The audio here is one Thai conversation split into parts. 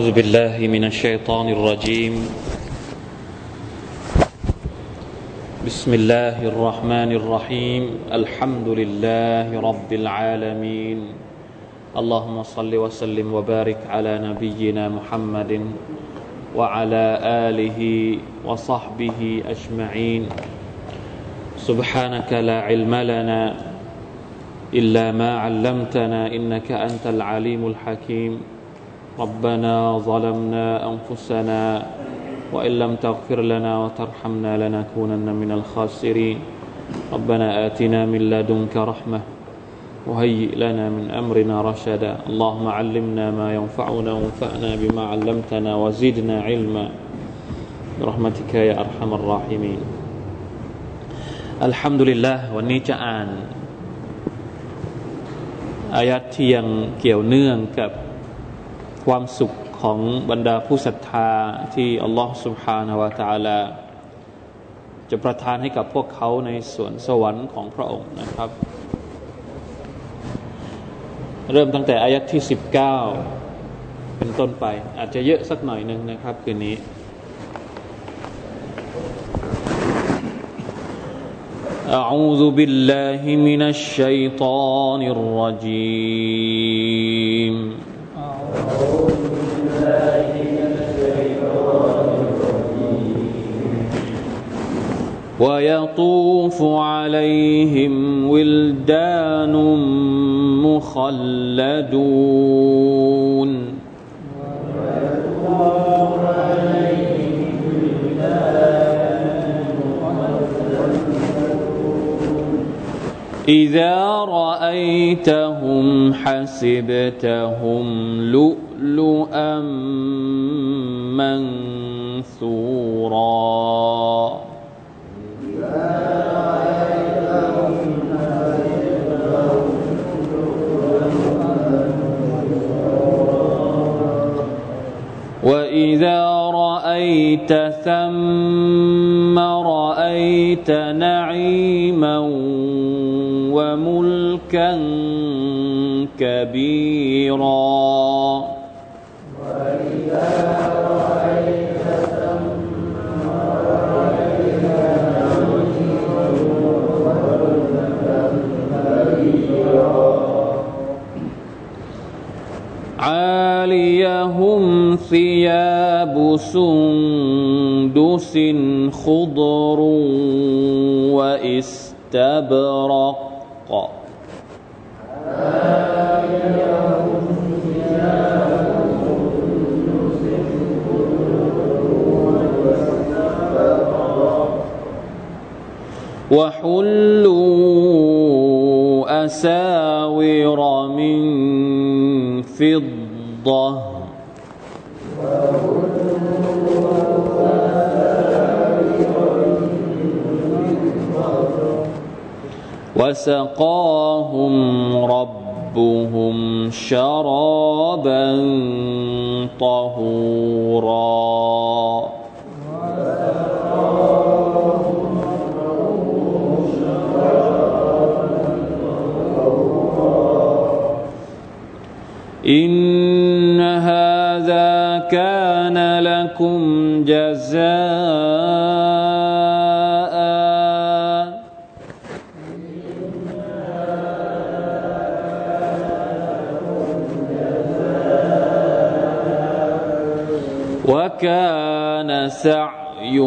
أعوذ بالله من الشيطان الرجيم. بسم الله الرحمن الرحيم. الحمد لله رب العالمين. اللهم صل وسلم وبارك على نبينا محمد وعلى آله وصحبه أجمعين. سبحانك لا علم لنا إلا ما علمتنا إنك أنت العليم الحكيم. ربنا ظلمنا أنفسنا وإن لم تغفر لنا وترحمنا لنكونن من الخاسرين ربنا آتنا من لدنك رحمة وهيئ لنا من أمرنا رشدا اللهم علمنا ما ينفعنا وانفعنا بما علمتنا وزدنا علما برحمتك يا أرحم الراحمين الحمد لله วันนี้จะอ่านอายัดที่ยังเกี่ยวเนื่องกับ ความสุขของบรรดาผู้ศรัทธาที่อัลลอฮฺ سبحانه และ تعالى จะประทานให้กับพวกเขาในสวนสวรรค์ของพระองค์นะครับ เริ่มตั้งแต่อายัดที่ 19 เป็นต้นไป อาจจะเยอะสักหน่อยหนึ่งนะครับ คืนนี้ أعوذ بالله من الشيطان الرجيم ويطوف عليهم ولدان مخلدون. إذا رأيتهم حسبتهم لؤلؤا منثورا وإذا رأيت ثم ثياب سندس خضر واستبرق. وحلوا أساور من فضة. وسقاهم ربهم شرابا طهورا. إن هذا كان لكم جزاء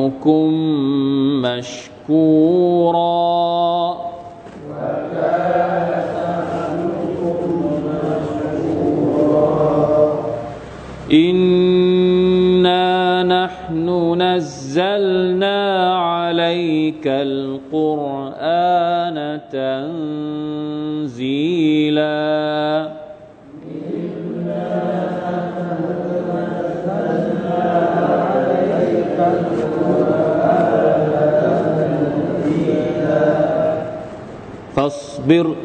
سعيكم مشكورا. إنا نحن نزلنا عليك القرآن تنزيلا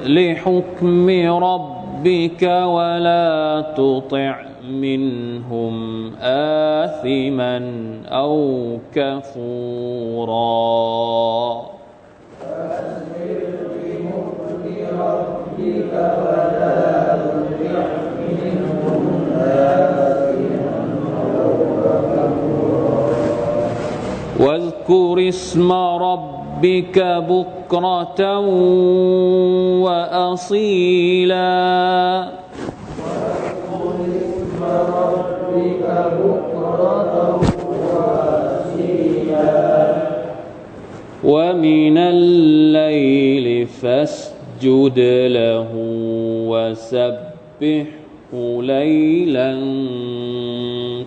لحكم ربك ولا تطع منهم آثما أو كفورا. بحكم ربك ولا تطع منهم آثما أو كفورا واذكر اسم ربك بكرة وأصيلا ومن الليل فاسجد له وسبحه ليلا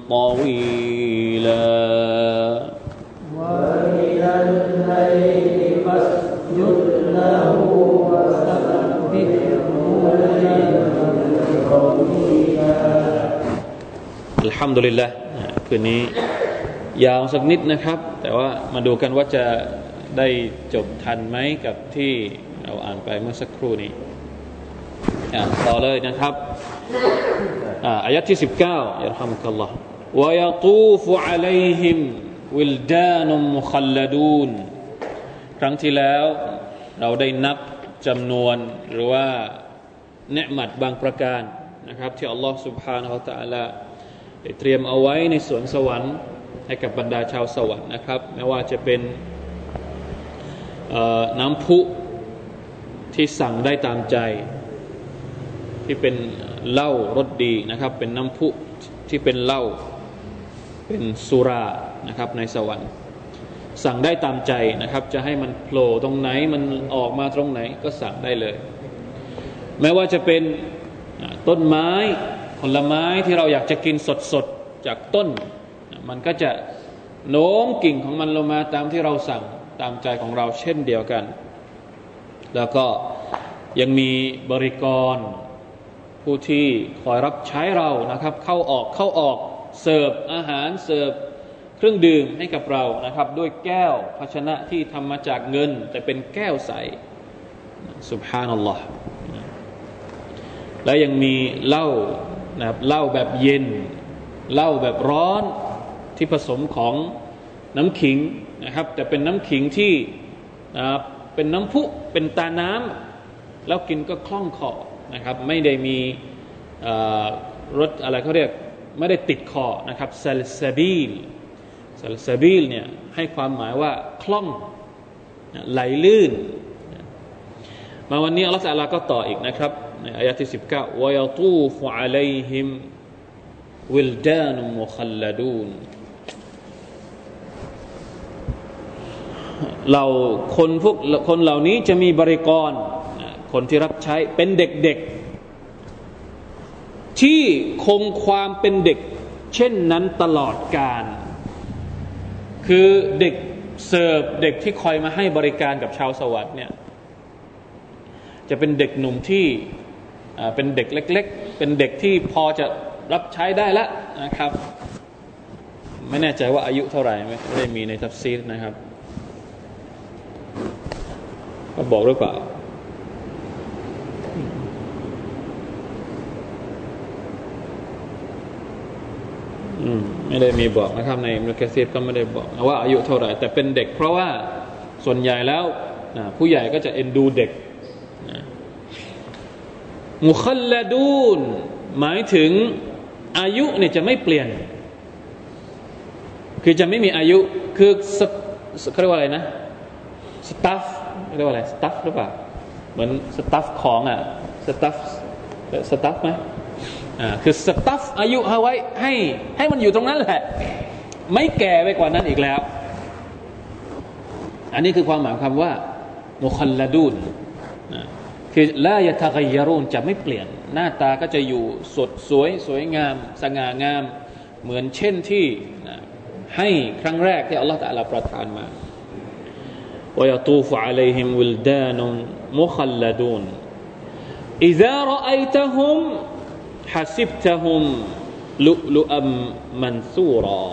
طويلا. الحمد لله คืนนี้ยาวสักนิดนะครับ แต่ว่ามาดูกันว่าจะได้จบทันไหมกับที่เราอ่านไปเมื่อสักครู่นี้ต่อเลยนะครับอายะที่ 19ยารฮัมกัลลอฮ์ ويطوف عليهم ولدان مخلدون ครั้งที่แล้วเราได้นับจำนวนหรือว่าเนืหมัดบางประการนะครับ ที่อัลลอฮ์ سبحانه และ تعالى ได้เตรียมเอาไว้ในสวนสวรรค์ให้กับบรรดาชาวสวรรค์นะครับไม่ว่าจะเป็นน้ำพุที่สั่งได้ตามใจ ที่เป็นเหล้ารสดีนะครับ เป็นน้ำพุที่เป็นเหล้าเป็นสุรานะครับในสวรรค์ สั่งได้ตามใจนะครับ จะให้มันโผล่ตรงไหนมันออกมาตรงไหนก็สั่งได้เลยแม้ว่าจะเป็นต้นไม้ ผลไม้ที่เราอยากจะกินสดๆจากต้น มันก็จะโน้มกิ่งของมันลงมาตามที่เราสั่งตามใจของเราเช่นเดียวกัน แล้วก็ยังมีบริกร ผู้ที่คอยรับใช้เรานะครับ เข้าออกเข้าออกเสิร์ฟอาหารเสิร์ฟเครื่องดื่มให้กับเรานะครับ ด้วยแก้วภาชนะที่ทำมาจากเงิน แต่เป็นแก้วใสสุบฮานัลลอฮ์และยังมีเหล้า นะครับเหล้าแบบเย็นเหล้าแบบร้อนที่ผสมของน้ำขิงนะครับ แต่เป็นน้ำขิงที่นะครับเป็นน้ำพุเป็นตาน้ำแล้วกินก็คล่องคอนะครับ ไม่ได้มีรสอะไรเขาเรียกไม่ได้ติดคอนะครับซาลซาบีลซาลซาบีลเนี่ยให้ความหมายว่าคล่องไหลลื่น มาวันนี้อัลลอฮฺก็ต่ออีกนะครับ ในอายะที่สิบเก้าวายตูฟอะลัยฮิมวิลดานุมุคัลลดูนเราคนพวกคนเหล่านี้จะมีบริกร คนที่รับใช้เป็นเด็กๆ ที่คงความเป็นเด็ก เช่นนั้นตลอดกาล คือเด็กเสิร์ฟเด็กที่คอยมาให้บริการกับชาวสวรรค์เนี่ยจะเป็นเด็กหนุ่มที่ เป็นเด็กเล็ก ๆ เป็นเด็กที่พอจะรับใช้ได้แล้วนะครับ ไม่แน่ใจว่าอายุเท่าไหร่ไม่ได้มีในตัฟซีรนะครับ ก็บอกหรือเปล่าไม่ได้มีบอกนะครับ ในมุคซีดก็ไม่ได้บอกว่าอายุเท่าไหร่แต่เป็นเด็กเพราะว่าส่วนใหญ่แล้วผู้ใหญ่ก็จะเอ็นดูเด็ก มุคัลลดูนหมายถึงอายุเนี่ยจะไม่เปลี่ยน คือจะไม่มีอายุคือเขาเรียกว่าอะไรนะสตาฟเรียกว่าอะไรสตัฟหรือเปล่าเหมือนสตัฟของอะสตัฟสตัฟไหมอ่าคือสตัฟอายุเอาไว้ให้ให้มันอยู่ตรงนั้นแหละ ไม่แก่ไปกว่านั้นอีกแล้ว อันนี้คือความหมายคำว่ามุคัลลดูน คือลายะทากยารุนจะไม่เปลี่ยน หน้าตาก็จะอยู่สดสวยสวยงาม สง่างาม เหมือนเช่นที่ให้ครั้งแรกที่อัลลอฮฺตะลาประทานมา ويطوف عليهم ولدان مخلدون إذا رأيتهم حسبتهم لؤلؤا منثورا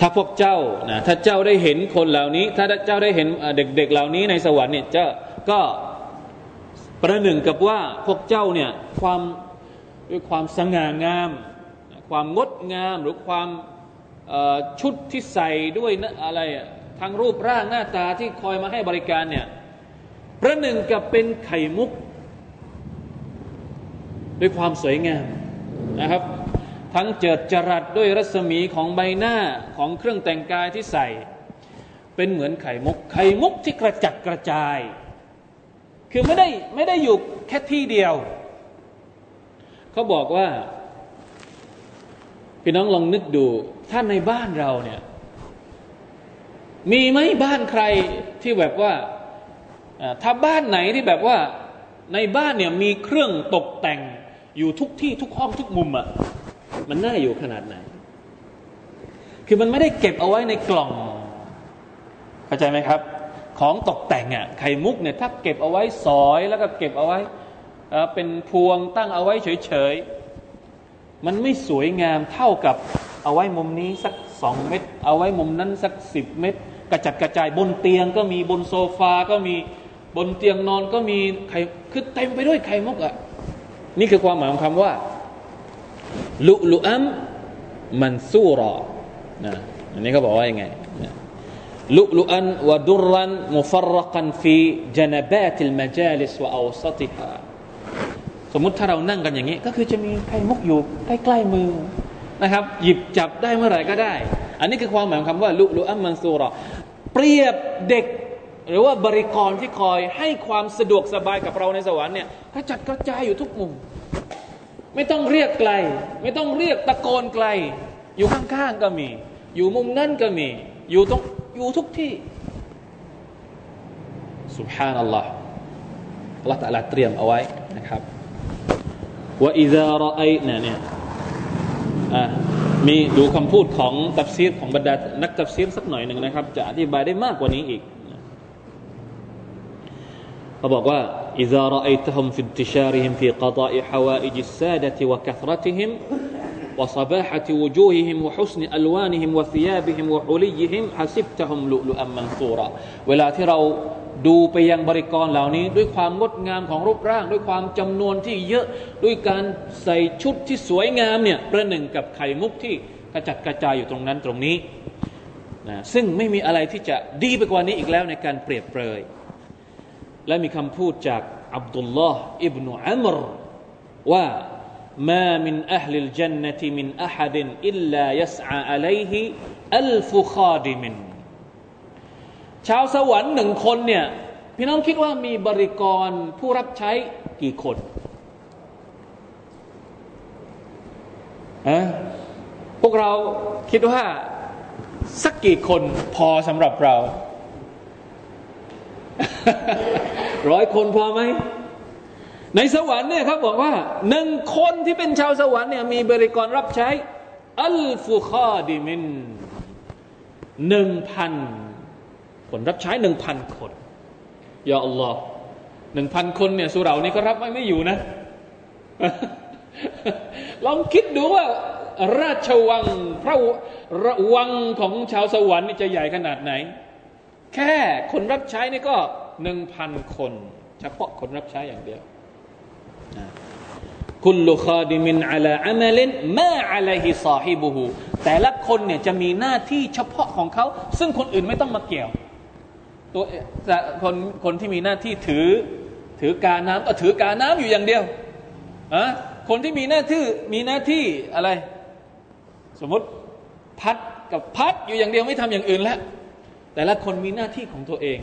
ถ้าพวกเจ้านะถ้าเจ้าได้เห็นคนเหล่านี้ ถ้าเจ้าได้เห็นเด็กๆเหล่านี้ในสวรรค์เนี่ยเจะก็ประหนึ่งกับว่าพวกเจ้าเนี่ยความด้วยความสง่างาม ความงดงามหรือความชุดที่ใส่ด้วยนะอะไรทางรูปร่างหน้าตาที่คอยมาให้บริการเนี่ยประหนึ่งกับเป็นไข่มุก ด้วยความสวยงามนะครับ ทั้งเจิดจรัสด้วยรัศมีของใบหน้าของเครื่องแต่งกายที่ใส่ เป็นเหมือนไข่มุก ไข่มุกที่กระจัดกระจาย คือไม่ได้ไม่ได้อยู่แค่ที่เดียว เขาบอกว่า พี่น้องลองนึกดู ถ้าในบ้านเราเนี่ย มีไหมบ้านใครที่แบบว่า ถ้าบ้านไหนที่แบบว่า ในบ้านเนี่ยมีเครื่องตกแต่งอยู่ทุกที่ทุกห้องทุกมุมอะ มันน่าอยู่ขนาดไหน คือมันไม่ได้เก็บเอาไว้ในกล่อง เข้าใจไหมครับ ของตกแต่งอะ่ะไข่มุกเนี่ยถ้าเก็บเอาไว้สอยแล้วก็เก็บเอาไว้เป็นพวงตั้งเอาไว้เฉยๆ มันไม่สวยงามเท่ากับเอาไว้มุมนี้สักสองเม็ดเอาไว้มุมนั้นสักสิบเม็ดกระจัดกระจายบนเตียงก็มีบนโซฟาก็มีบนเตียงนอนก็มีไข่คือเต็มไปด้วยไข่มุกอะ่ะนี่คือความหมายของคำว่า ลุลุอัมมันซูรอนะอันนี้เขาบอกว่ายังไงลุลุอันวดุรันมุฟรกันฟีจนบาติลมจาลิสวะอวสติฮาสมมติถ้าเรานั่งกันอย่างนี้ ก็คือจะมีไข่มุกอยู่ใกล้ๆมือนะครับ หยิบจับได้เมื่อไหร่ก็ได้ อันนี้คือความหมายของคำว่าลุลุอัมมันซูรอเปรียบเด็กหรือว่าบริกรที่คอยให้ความสะดวกสบายกับเราในสวรรค์เนี่ยกระจัดกระจายอยู่ทุกมุม ไม่ต้องเรียกไกล ไม่ต้องเรียกตะโกนไกล อยู่ข้างๆก็มี อยู่มุมนั่นก็มี อยู่ตรงอยู่ทุกที่سبحان الله อัลลอฮ์ตะลาเตรียมเอาไว้นะครับว่าอิซาระไอเนี่ยเนี่ยมีดูคำพูดของตัฟซีรของบรรดานักตัฟซีรสักหน่อยหนึ่งนะครับ จะอธิบายได้มากกว่านี้อีก เขาบอกว่า إذا رأيتهم في انتشارهم في قضاء حوائج السادة وكثرتهم وصباحة وجوههم وحسن ألوانهم وثيابهم وحليهم حسبتهم لؤلؤا منثورا เวลาที่เราดูไปยังบริกรเหล่านี้ ด้วยความงดงามของรูปร่าง ด้วยความจำนวนที่เยอะด้วยการใส่ชุดที่สวยงามเนี่ยประหนึ่งกับไข่มุกที่กระจัดกระจายอยู่ตรงนั้นตรงนี้นะซึ่งไม่มีอะไรที่จะดีไปกว่านี้อีกแล้วในการเปรียบเปรย และมีคำพูดจากอับดุลลอฮ์อิบนุอัมรว่ามามินอัลลิลจันนติมินอัฮัดอิลลายัสอาอะลัยฮิอัลฟุคาดิมินชาวสวรรค์หนึ่งคนเนี่ยพี่น้องคิดว่ามีบริกรผู้รับใช้กี่คนอะพวกเราคิดว่าสักกี่คนพอสำหรับเรา ร้อยคนพอไหม ในสวรรค์เนี่ยเขาบอกว่าหนึ่งคนที่เป็นชาวสวรรค์เนี่ยมีบริกรรับใช้ อัลฟุคาดิมินหนึ่งพันคนรับใช้หนึ่งพันคนยาอัลลอฮ์หนึ่งพันคนเนี่ยสุเรานี่ก็รับไม่ไม่อยู่นะ ลองคิดดูว่า ราชวังพระวังของชาวสวรรค์นี่จะใหญ่ขนาดไหน แค่คนรับใช้นี่ก็หนึ่งพันคน เฉพาะคนรับใช้อย่างเดียวคุลคาดิมินอัลาอัมลินมาอัลัยฮิซาฮิบุฮูแต่ละคนเนี่ยจะมีหน้าที่เฉพาะของเขา ซึ่งคนอื่นไม่ต้องมาเกี่ยว ตัวคนคนที่มีหน้าที่ถือ ถือกาน้ำก็ถือกาน้ำอยู่อย่างเดียวอะคนที่มีหน้าที่มีหน้าที่อะไร สมมติพัดกับพัดอยู่อย่างเดียวไม่ทำอย่างอื่นแล้ว แต่ละคนมีหน้าที่ของตัวเอง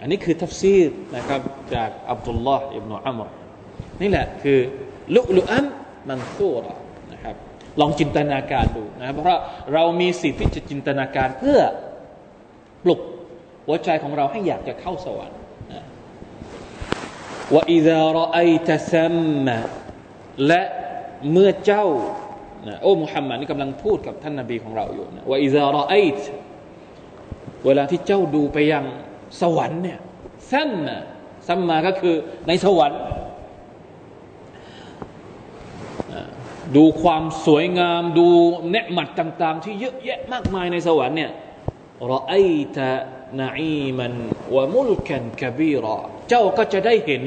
อันนี้คือทัฟซีรนะครับจากอับดุลลอฮ์อิบนุอัมรนี่แหละคือลุลุอัมมันซูรนะครับ ลองจินตนาการดูนะเพราะเรามีสิทธิ์ที่จะจินตนาการเพื่อปลุกหัวใจของเราให้อยากจะเข้าสวรรค์ว่าอิดารอไอตซัมมและเมื่อเจ้าโอ้มุฮัมมัดนี่กำลังพูดกับท่านนาบีของเราอยู่นะว่าอิดารอไอต เวลาที่เจ้าดูไปยังสวรรค์เนี่ยซัมมาซัมมาก็คือในสวรรค์ ดูความสวยงาม ดูเนืหมัดต่าง ๆ ที่เยอะแยะมากมายในสวรรค์เนี่ยรอไอตะนาอีมันวะมุลกันกบีรอเจ้าก็จะได้เห็น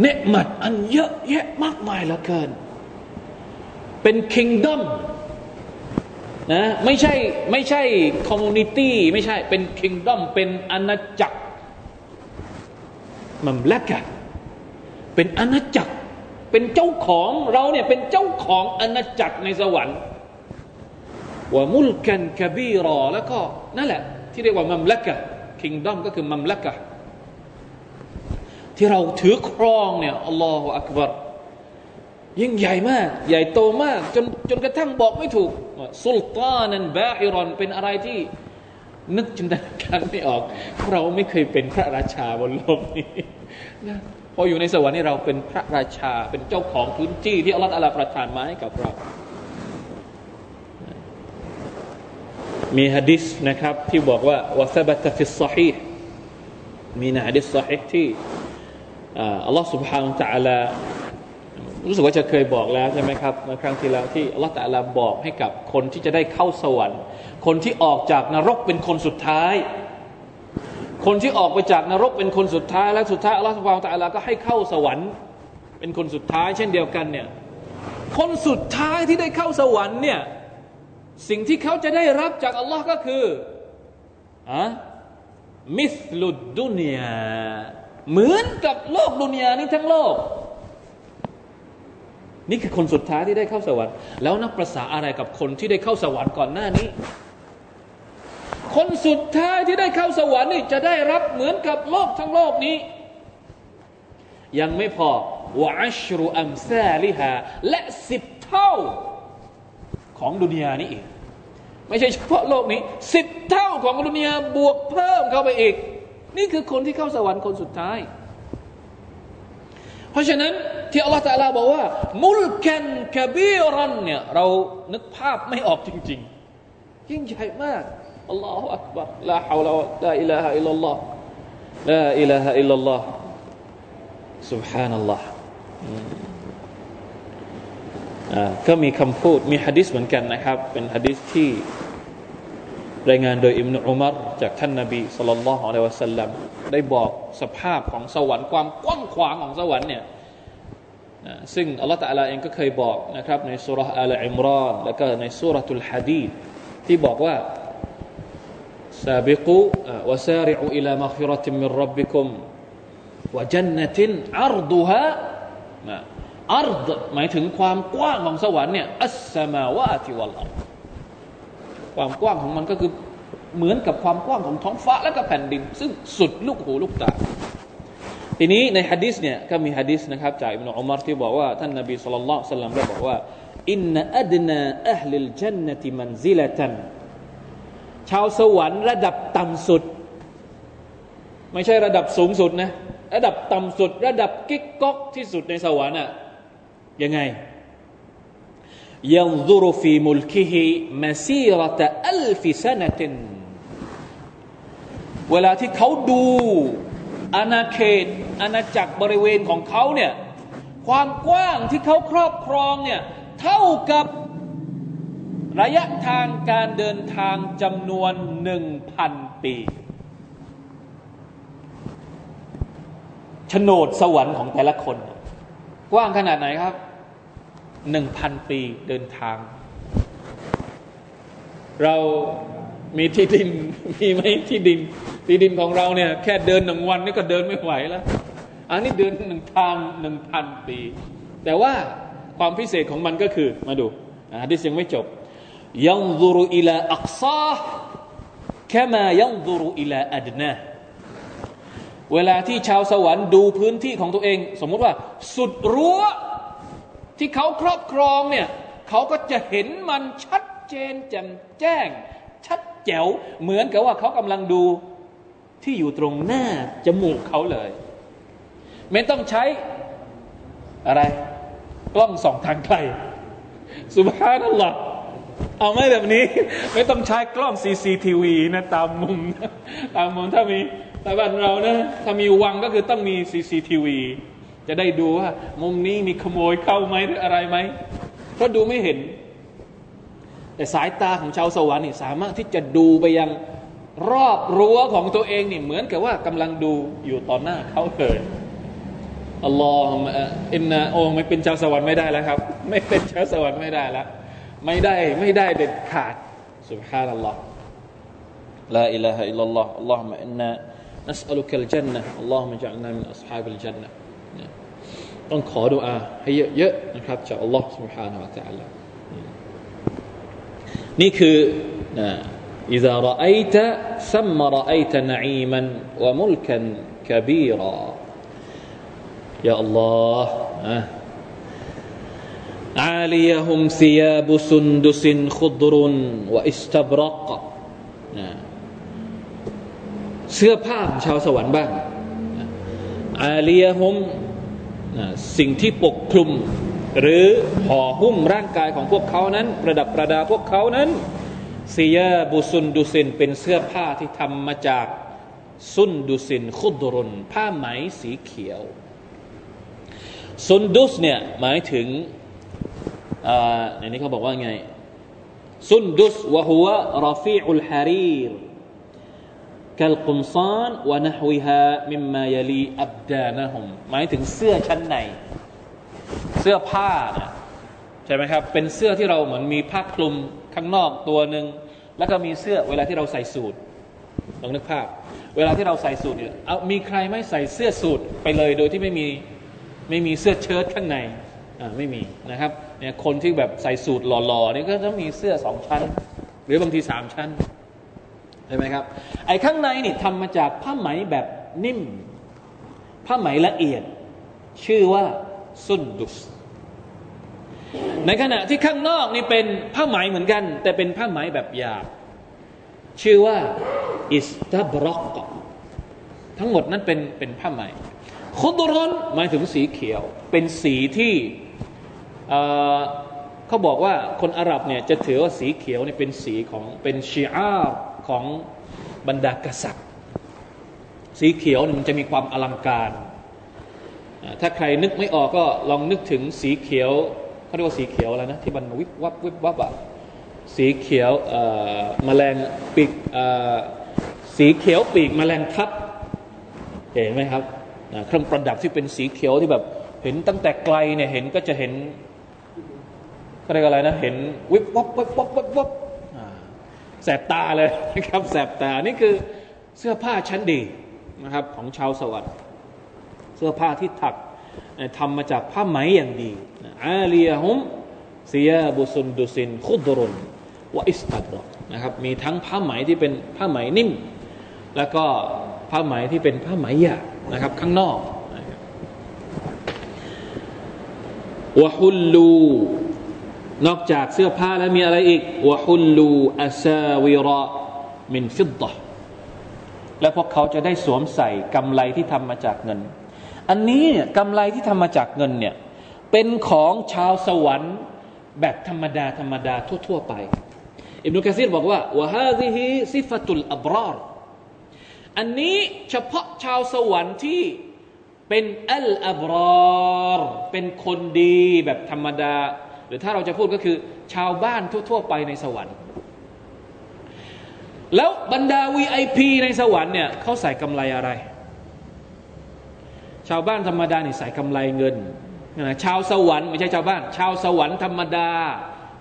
เนืหมัดอันเยอะแยะมากมายเหลือเกิน เป็นคิงดอม นะไม่ใช่ไม่ใช่คอมมูนิตี้ไม่ใช่เป็นคิงดอมเป็นอาณาจักรมัมลักะเป็นอาณาจักร เป็นเจ้าของเราเนี่ยเป็นเจ้าของอาณาจักรในสวรรค์ว่ามุลกันกบีรอแล้วก็นั่นแหละ ที่เรียกว่ามัมลักะคิงดอมก็คือมัมลักะที่เราถือครองเนี่ยอัลลอฮฺอักบารยิ่งใหญ่มาก ใหญ่โตมาก จนจนกระทั่งบอกไม่ถูกสุลตานันบาอิรอนเป็นอะไรที่นึกจินตนาการไม่ออก เราไม่เคยเป็นพระราชาบนโลกนี้นะพออยู่ในสวรรค์นี่เราเป็นพระราชา เป็นเจ้าของพื้นที่ที่อัลลอฮฺประทานมาให้กับเรา มีฮะดิษนะครับที่บอกว่าวะซบัตฟิสซอฮีมีนะฮะดิษซอฮีที่อัลลอฮฺ سبحانه และ تعالى รู้สึกว่าจะเคยบอกแล้วใช่ไหมครับเมื่อครั้งที่แล้วที่อัลลอฮฺตะลาบอกให้กับคนที่จะได้เข้าสวรรค์ คนที่ออกจากนรกเป็นคนสุดท้าย คนที่ออกไปจากนรกเป็นคนสุดท้าย และสุดท้ายอัลลอฮฺสุบานตะลาก็ให้เข้าสวรรค์เป็นคนสุดท้าย เช่นเดียวกันเนี่ยคนสุดท้ายที่ได้เข้าสวรรค์เนี่ยสิ่งที่เขาจะได้รับจากอัลลอฮ์ก็คืออะมิสลุดดุนยาเหมือนกับโลกดุนยานี้ทั้งโลก นี่คือคนสุดท้ายที่ได้เข้าสวรรค์แล้วนับประษาอะไรกับคนที่ได้เข้าสวรรค์ก่อนหน้านี้ คนสุดท้ายที่ได้เข้าสวรรค์นี่จะได้รับเหมือนกับโลกทั้งโลกนี้ ยังไม่พอวะอัชรุอัมซาลิฮาและสิบเท่าของดุนยานี้อีก ไม่ใช่เฉพาะโลกนี้สิบเท่าของดุนยาบวกเพิ่มเข้าไปอีก นี่คือคนที่เข้าสวรรค์คนสุดท้าย เพราะฉะนั้น ที่อัลลอฮฺตะลาบอกว่า มุลกันกบีรันเนี่ยเรานึกภาพไม่ออกจริงๆ ยิ่งใหญ่มากอัลลอฮฺอักบารลาฮาวลาลาอิลาฮะอิลลัลลอฮ์ลาอิลาฮะอิลลัลลอฮ์ سبحان الله ก็มีคำพูดมีฮะดิษเหมือนกันนะครับ เป็นฮะดิษที่รายงานโดยอิมนุอุมารจากท่านนาบีสุลต่านละฮ์อะลัยวะสัลลัมได้บอกสภาพของสวรรค์ความกว้างขวางของสวรรค์เนี่ย ซึ่งอัลลอฮฺตะลาเองก็เคยบอกนะครับในสุรษอัลอิมรานแล้วก็ในสุรทุลฮะดีดที่บอกว่า سابقوا وسارعوا إلى مغفرة من ربكم وجنة عرضها อัรดหมายถึงความกว้างของสวรรค์เนี่ยอัสสมาวาติวัลอัรความกว้างของมันก็คือเหมือนกับความกว้างของท้องฟ้าและก็แผ่นดิน ซึ่งสุดลูกหูลูกตา ทีนี้ในฮะดิษเนี่ยก็มีฮะดิษนะครับจากอิบนุอุมารที่บอกว่าท่านนบีสุลต่านสัลลัมได้บอกว่าإن أدنى أهل الجنة منزلةชาวสวรรค์ระดับต่ำสุด ไม่ใช่ระดับสูงสุดนะระดับต่ำสุด ระดับกิ๊กก๊อกที่สุดในสวรรค์อะยังไงينظر في ملكه مسيرة ألفي سنةเวลาที่เขาดู อาณาเขตอาณาจักรบริเวณของเขาเนี่ยความกว้างที่เขาครอบครองเนี่ยเท่ากับระยะทางการเดินทางจำนวนหนึ่งพันปีโฉนดสวรรค์ของแต่ละคน กว้างขนาดไหนครับหนึ่งพันปีเดินทาง เรามีที่ดิน มีไหมที่ดิน ที่ดินของเราเนี่ยแค่เดินหนึ่งวันนี่ก็เดินไม่ไหวแล้ว อันนี้เดินหนึ่งทางหนึ่งพันปี แต่ว่าความพิเศษของมันก็คือมาดูอ่ดิษยังไม่จบยังดูรุอิลาอักซาแค่มายังดูรุอิลาอัดนาเวลาที่ชาวสวรรค์ดูพื้นที่ของตัวเอง สมมุติว่า สุดรั้วที่เขาครอบครองเนี่ยเขาก็จะเห็นมันชัดเจนแจ่มแจ้ง ชัดแจ๋วเหมือนกับว่าเขากำลังดู ที่อยู่ตรงหน้าจมูกเขาเลย ไม่ต้องใช้อะไร กล้องส่องทางไกลสุภาพนั่นหรอเอาไม่แบบนี้ ไม่ต้องใช้กล้อง CCTV นะ ตามมุมตามมุมถ้ามีแต่บ้านเรานะ ถ้ามีวังก็คือต้องมี CCTV จะได้ดูว่า มุมนี้มีขโมยเข้าไหมหรืออะไรไหมเพราะดูไม่เห็น แต่สายตาของชาวสวรรค์นี่สามารถที่จะดูไปยัง รอบรั้วของตัวเองนี่เหมือนกับว่ากำลังดูอยู่ต่อหน้าเขาเลยอัลลอฮ์อินนาโอไม่เป็นชาวสวรรค์ไม่ได้แล้วครับ ไม่เป็นชาวสวรรค์ไม่ได้แล้วไม่ได้ไม่ได้เด็ดขาดสุบฮานัลลอฮฺลาอิลาฮะอิลลัลลอฮฺอัลลอฮ์มอินนานัสอัลุกัลจันนะอัลลอฮ์มะจัลนามินอัลฮาบิลจันนะต้องขอดุอาให้เยอะๆนะครับจากอัลลอฮฺสุบฮานะฮูวะตะอัลลนี่คือนะ إذا رأيت ثم رأيت نعيما وملكا كبيرا يا الله عاليهم ثياب سندس خضر واستبرق เสื้อผ้าของชาวสวรรค์บ้างอาลียฮุมสิ่งที่ปกคลุม หรือห่อหุ้มร่างกายของพวกเขานั้น ประดับประดาพวกเขานั้น ซียาบุซุนดุสินเป็นเสื้อผ้าที่ทำมาจากซุนดุสินคุดรุนผ้าไหมสีเขียว ซุนดุสเนี่ยหมายถึงในนี้เขาบอกว่าไง ซุนดุสวะฮุวะรฟีอุลฮารีรกัลกุมซานวะนะฮวิฮามิมมายลีอับดานะฮุมหมายถึงเสื้อชั้นใน เสื้อผ้านะใช่ไหมครับ เป็นเสื้อที่เราเหมือนมีผ้าคลุม ข้างนอกตัวหนึ่งแล้วก็มีเสื้อเวลาที่เราใส่สูทลองนึกภาพ เวลาที่เราใส่สูทเนี่ยเอามีใครไม่ใส่เสื้อสูทไปเลยโดยที่ไม่มีไม่มีเสื้อเชิ้ตข้างในอ่าไม่มีนะครับเนี่ยคนที่แบบใส่สูทหล่อๆนี่ก็ต้องมีเสื้อสองชั้น หรือบางทีสามชั้นใช่ไหมครับไอ้ข้างในนี่ทำมาจากผ้าไหมแบบนิ่ม ผ้าไหมละเอียด ชื่อว่าซุนดุส ในขณะที่ข้างนอกนี่เป็นผ้าไหมเหมือนกัน แต่เป็นผ้าไหมแบบหยาบ ชื่อว่าอิสตาบรอกทั้งหมดนั้นเป็นเป็นผ้าไหมคุดรอนหมายถึงสีเขียว เป็นสีที่เขาบอกว่าคนอาหรับเนี่ยจะถือว่าสีเขียวเนี่ยเป็นสีของเป็นชีอาของบรรดากษัตริย์ สีเขียวมันจะมีความอลังการ ถ้าใครนึกไม่ออกก็ลองนึกถึงสีเขียว เขาเรียกว่าสีเขียวอะไรนะที่มันวิบวับวิบวับอะสีเขียวมแมลงปีกสีเขียวปีกมแมลงทับเห็นไหมครับเครื่องประดับที่เป็นสีเขียวที่แบบ เห็นตั้งแต่ไกลเนี่ยเห็นก็จะเห็นก็เรียกอะไรนะเห็นวิบวับวิบวับวิบวับแสบตาเลยนะครับแสบตานี่คือเสื้อผ้าชั้นดีนะครับ ของชาวสวรรค์เสื้อผ้าที่ถักทำมาจากผ้าไหมอย่างดี อาลียฮุมเซียบุซุนดุซินคุดรุนวะอิสตัดรนะครับมีทั้งผ้าไหมที่เป็นผ้าไหมนิ่ม แล้วก็ผ้าไหมที่เป็นผ้าไหมหยานะครับ ข้างนอกวะฮุลลูนอกจากเสื้อผ้าแล้วมีอะไรอีกวะฮุลลูอัซาวิระมินฟิดดะและพวกเขาจะได้สวมใส่กำไลที่ทำมาจากเงิน อันนี้เนี่ยกำไลที่ทำมาจากเงินเนี่ย เป็นของชาวสวรรค์ แบบธรรมดาธรรมดาทั่ว ๆ ไป อิบนุกะซีรบอกว่าวะฮาซิฮิซิฟตุลอับรารอันนี้เฉพาะชาวสวรรค์ที่เป็นอัลอับรารเป็นคนดีแบบธรรมดา หรือถ้าเราจะพูดก็คือชาวบ้านทั่ว ๆ ไปในสวรรค์ แล้วบรรดา VIP ในสวรรค์เนี่ยเขาใส่กำไรอะไร ชาวบ้านธรรมดาเนี่ยใส่กำไรเงิน ชาวสวรรค์ไม่ใช่ชาวบ้าน ชาวสวรรค์ธรรมดา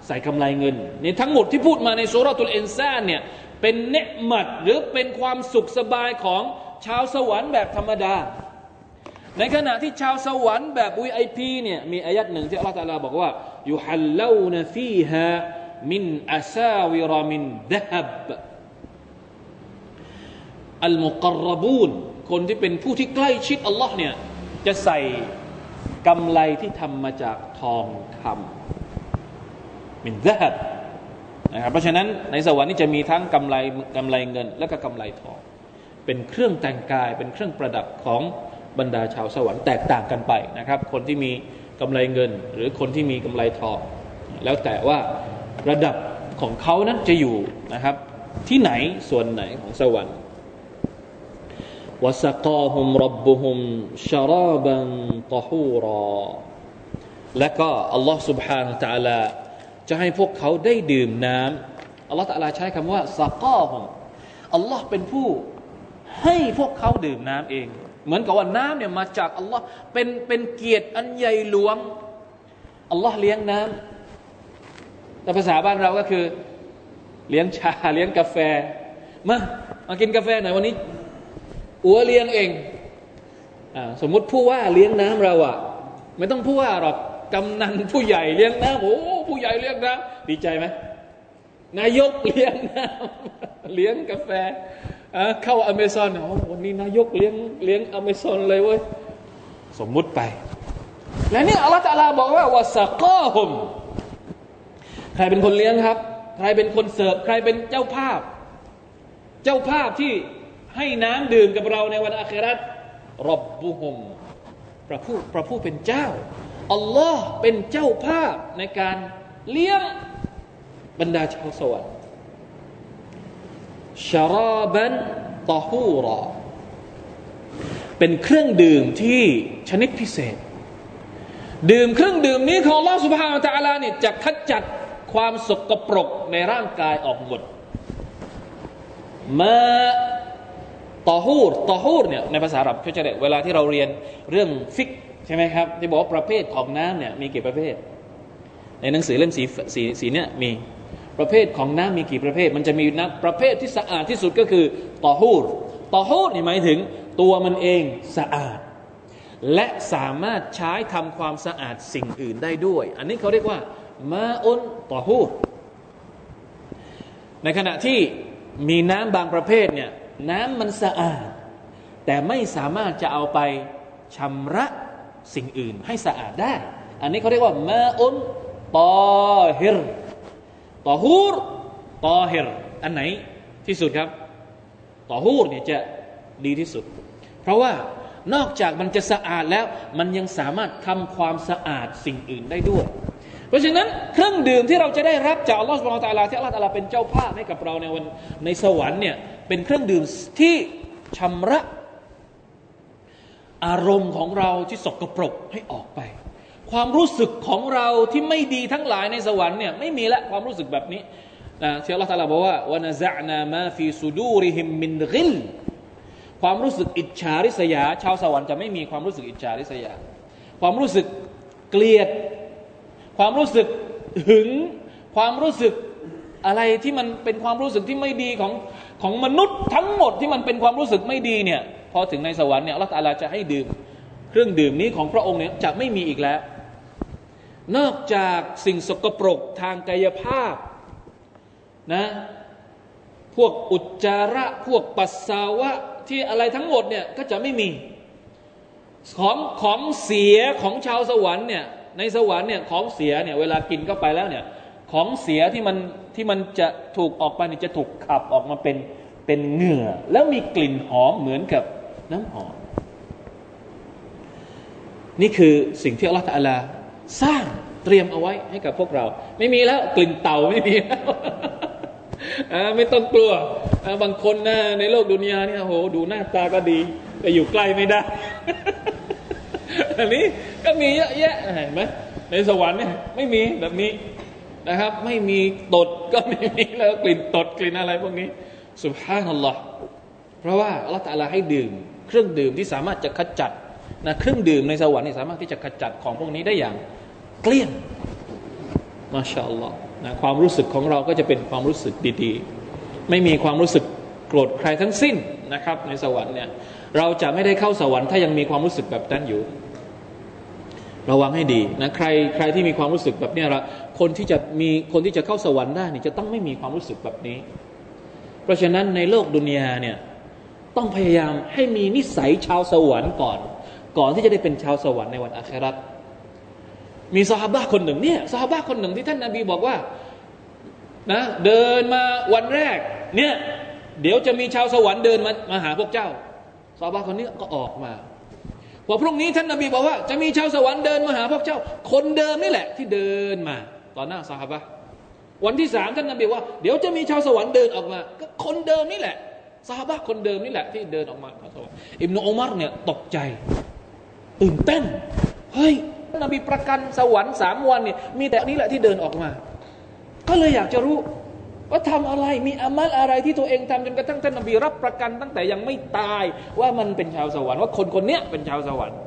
ใส่กำไรเงินนี่ทั้งหมดที่พูดมาในสุรตุลเอนซานเนี่ยเป็นเนืมัดหรือเป็นความสุขสบายของชาวสวรรค์แบบธรรมดา ในขณะที่ชาวสวรรค์แบบวีไอพีเนี่ยมีอายัดหนึ่งที่อัลลอฮฺตาลาบอกว่ายุฮัลลานฟีฮามินอาซาวิรามินดฮับอัลมุกรบูนคนที่เป็นผู้ที่ใกล้ชิดอัลลอฮ์เนี่ยจะใส่ กำไลที่ทำมาจากทองคำมินซฮับนะครับเพราะฉะนั้นในสวรรค์นี้จะมีทั้งกำไลกำไลเงิน และก็กำไลทอง เป็นเครื่องแต่งกายเป็นเครื่องประดับของบรรดาชาวสวรรค์แตกต่างกันไปนะครับ คนที่มีกำไลเงิน หรือคนที่มีกำไลทอง แล้วแต่ว่าระดับของเขานั้นจะอยู่นะครับที่ไหนส่วนไหนของสวรรค์ วสกาฮุมรับบุฮุมชาราบันตฮูรอและก็อัลลอฮ์ سبحانه และ تعالى จะให้พวกเขาได้ดื่มน้ำอัลลอฮ์ตะลาใช้คำว่าสกาฮุมอัลลอฮ์เป็นผู้ให้พวกเขาดื่มน้ำเอง เหมือนกับว่าน้ำเนี่ยมาจากอัลลอฮ์เป็นเป็นเกียรติอันใหญ่หลวงอัลลอฮ์เลี้ยงน้ำแต่ภาษาบ้านเราก็คือ เลี้ยงชาเลี้ยงกาแฟมามากินกาแฟหน่อยวันนี้ อัวเลี้ยงเองอสมมติผู้ว่าเลี้ยงน้ำเราอะไม่ต้องผู้ว่าหรอกกำนันผู้ใหญ่เลี้ยงน้ำโอ้ผู้ใหญ่เลี้ยงน้ำดีใจไหมนายกเลี้ยงน้ำเลี้ยงกาแฟเข้าอเมซอนโอ้วันนี้นายกเลี้ยงเลี้ยงอเมซอนเลยเว้ยสมมุติไป และนี่อัลลอฮฺตะลาบอกว่าวาสก้อหมใครเป็นคนเลี้ยงครับ ใครเป็นคนเสิร์ฟใครเป็นเจ้าภาพ เจ้าภาพที่ ให้น้ำดื่มกับเราในวันอาคราตรบบุหมพระผู้พระผู้เป็นเจ้าอัลลอฮ์เป็นเจ้าภาพในการเลี้ยงบรรดาชาวสวรรค์ชาราบันตอฮูรอเป็นเครื่องดื่มที่ชนิดพิเศษ ดื่มเครื่องดื่มนี้ของลอสุภาอัลตะลาเนี่ยจะขจัดความสกปรกในร่างกายออกหมดมา ตอฮูรตอฮูรเนี่ยในภาษาอับเขาจะเรียกเวลาที่เราเรียนเรื่องฟิกใช่ไหมครับที่บอกว่าประเภทของน้ำเนี่ยมีกี่ประเภท ในหนังสือเล่มสีสีสีเนี่ยมีประเภทของน้ำมีกี่ประเภท มันจะมีน้ำประเภทที่สะอาดที่สุดก็คือตอฮูรตอฮูรนี่หมายถึงตัวมันเองสะอาด และสามารถใช้ทำความสะอาดสิ่งอื่นได้ด้วย อันนี้เขาเรียกว่ามาอุนตอฮูรในขณะที่มีน้ำบางประเภทเนี่ย น้ำมันสะอาด แต่ไม่สามารถจะเอาไปชำระสิ่งอื่นให้สะอาดได้ อันนี้เขาเรียกว่ามาอุนตอฮิรตอฮูรตอฮิรอันไหนที่สุดครับตอฮูรเนี่ยจะดีที่สุด เพราะว่านอกจากมันจะสะอาดแล้ว มันยังสามารถทำความสะอาดสิ่งอื่นได้ด้วย เพราะฉะนั้นเครื่องดื่มที่เราจะได้รับจากอัลลอฮฺสุบานตะลาที่อัลลอฮฺตะลาเป็นเจ้าภาพให้กับเราในวันในสวรรค์เนี่ยเป็นเครื่องดื่มที่ชำระอารมณ์ของเราที่สกปรกให้ออกไป ความรู้สึกของเราที่ไม่ดีทั้งหลายในสวรรค์เนี่ยไม่มีละความรู้สึกแบบนี้นะเชื่อละตาลาบอกว่าวานาซะนามาฟีสุดูริฮิมมินกิลความรู้สึกอิจฉาริษยา ชาวสวรรค์จะไม่มีความรู้สึกอิจฉาริษยา ความรู้สึกเกลียด ความรู้สึกหึง ความรู้สึกอะไรที่มันเป็นความรู้สึกที่ไม่ดีของของมนุษย์ทั้งหมดที่มันเป็นความรู้สึกไม่ดีเนี่ยพอถึงในสวรรค์เนี่ยอัลลอฮฺจะให้ดื่ม เครื่องดื่มนี้ของพระองค์เนี่ยจะไม่มีอีกแล้ว นอกจากสิ่งสกปรกทางกายภาพนะพวกอุจจาระพวกปัสสาวะที่อะไรทั้งหมดเนี่ยก็จะไม่มี ของของเสียของชาวสวรรค์เนี่ย ในสวรรค์เนี่ยของเสียเนี่ยเวลากินเข้าไปแล้วเนี่ยของเสียที่มันที่มันจะถูกออกไปเนี่ยจะถูกขับออกมาเป็นเป็นเหงื่อ แล้วมีกลิ่นหอมเหมือนกับน้ำหอม นี่คือสิ่งที่อัลลอฮฺตะลาสร้างเตรียมเอาไว้ให้กับพวกเรา ไม่มีแล้วกลิ่นเต่าไม่มีแล้วไม่ต้องกลัวบางคนนะในโลกดุนยาเนี่ยโหดูหน้าตาก็ดี แต่อยู่ใกล้ไม่ได้ อันนี้ก็มีเยอะแยะเห็นไหมในสวรรค์เนี่ยไม่มีแบบนี้นะครับ ไม่มีตดก็ไม่มีแล้วกลิ่นตดกลิ่นอะไรพวกนี้สุบฮานัลลอฮ์เพราะว่าอัลลอฮฺตะลาให้ดื่ม เครื่องดื่มที่สามารถจะขจัดนะเครื่องดื่มในสวรรค์นี่สามารถที่จะขจัดของพวกนี้ได้อย่างเกลี้ยงมาชาอัลลอฮ์นะความรู้สึกของเราก็จะเป็นความรู้สึกดีๆ ไม่มีความรู้สึกโกรธใครทั้งสิ้นนะครับ ในสวรรค์เนี่ยเราจะไม่ได้เข้าสวรรค์ถ้ายังมีความรู้สึกแบบนั้นอยู่ ระวังให้ดีนะใครใครที่มีความรู้สึกแบบนี้ละคนที่จะมีคนที่จะเข้าสวรรค์ได้นี่จะต้องไม่มีความรู้สึกแบบนี้ เพราะฉะนั้นในโลกดุนยาเนี่ยต้องพยายามให้มีนิสัยชาวสวรรค์ก่อน ก่อนที่จะได้เป็นชาวสวรรค์ในวันอาคราตมีสหบาคนหนึ่งเนี่ยสหบาคนหนึ่งที่ท่านนาบีบอกว่านะเดินมาวันแรกเนี่ยเดี๋ยวจะมีชาวสวรรค์เดินมามาหาพวกเจ้าสหบาคนนี้ก็ออกมา พอพรุ่งนี้ท่านนาบีบอกว่า จะมีชาวสวรรค์เดินมาหาพวกเจ้า คนเดิมนี่แหละ ที่เดินมาต่อหน้าสหบาวันที่สามท่านนาบีว่า เดี๋ยวจะมีชาวสวรรค์เดินออกมา ก็คนเดิมนี่แหละซาฮาบะคนเดิมนี่แหละ ที่เดินออกมาขอโทษอิบนุอุมัรเนี่ยตกใจ ตื่นเต้นเฮ้ยนบีประกันสวรรค์สามวันเนี่ยมีแต่นี้แหละที่เดินออกมา ก็เลยอยากจะรู้ ว่าทำอะไรมีอามัลอะไรที่ตัวเองทำจนกระทั่งท่านนบีรับประกันตั้งแต่ยังไม่ตาย ว่ามันเป็นชาวสวรรค์ว่าคนคนนี้เป็นชาวสวรรค์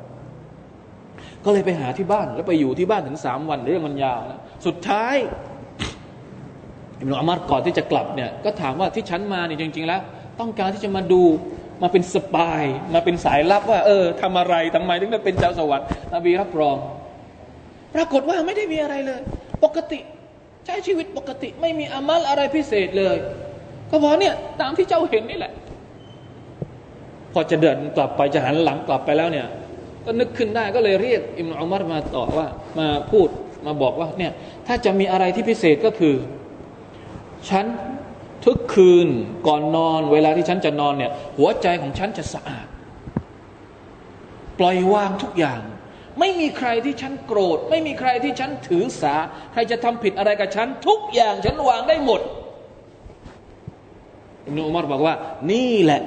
ก็เลยไปหาที่บ้านแล้วไปอยู่ที่บ้านถึงสามวันเรื่องมันยาวนะสุดท้ายอิบนุอามัรก่อนที่จะกลับเนี่ยก็ถามว่าที่ฉันมาเนี่ยจริง ๆ แล้ว ต้องการที่จะมาดูมาเป็นสปาย มาเป็นสายลับว่า เออทำอะไรทำไมถึงได้เป็นเจ้าสวรรค์นบีรับรอง ปรากฏว่าไม่ได้มีอะไรเลย ปกติ ใช้ชีวิตปกติไม่มีอามัลอะไรพิเศษเลย ก็บอกเนี่ยตามที่เจ้าเห็นนี่แหละ พอจะเดินกลับไปจะหันหลังกลับไปแล้วเนี่ย ก็นึกขึ้นได้ก็เลยเรียกอิมอุมารมาต่อว่า มาพูดมาบอกว่าเนี่ยถ้าจะมีอะไรที่พิเศษก็คือ ฉันทุกคืนก่อนนอนเวลาที่ฉันจะนอนเนี่ย หัวใจของฉันจะสะอาด ปล่อยวางทุกอย่าง ไม่มีใครที่ฉันโกรธ ไม่มีใครที่ฉันถือสา ใครจะทำผิดอะไรกับฉัน ทุกอย่างฉันวางได้หมดอิมนุอุมารบอกว่า นี่แหละ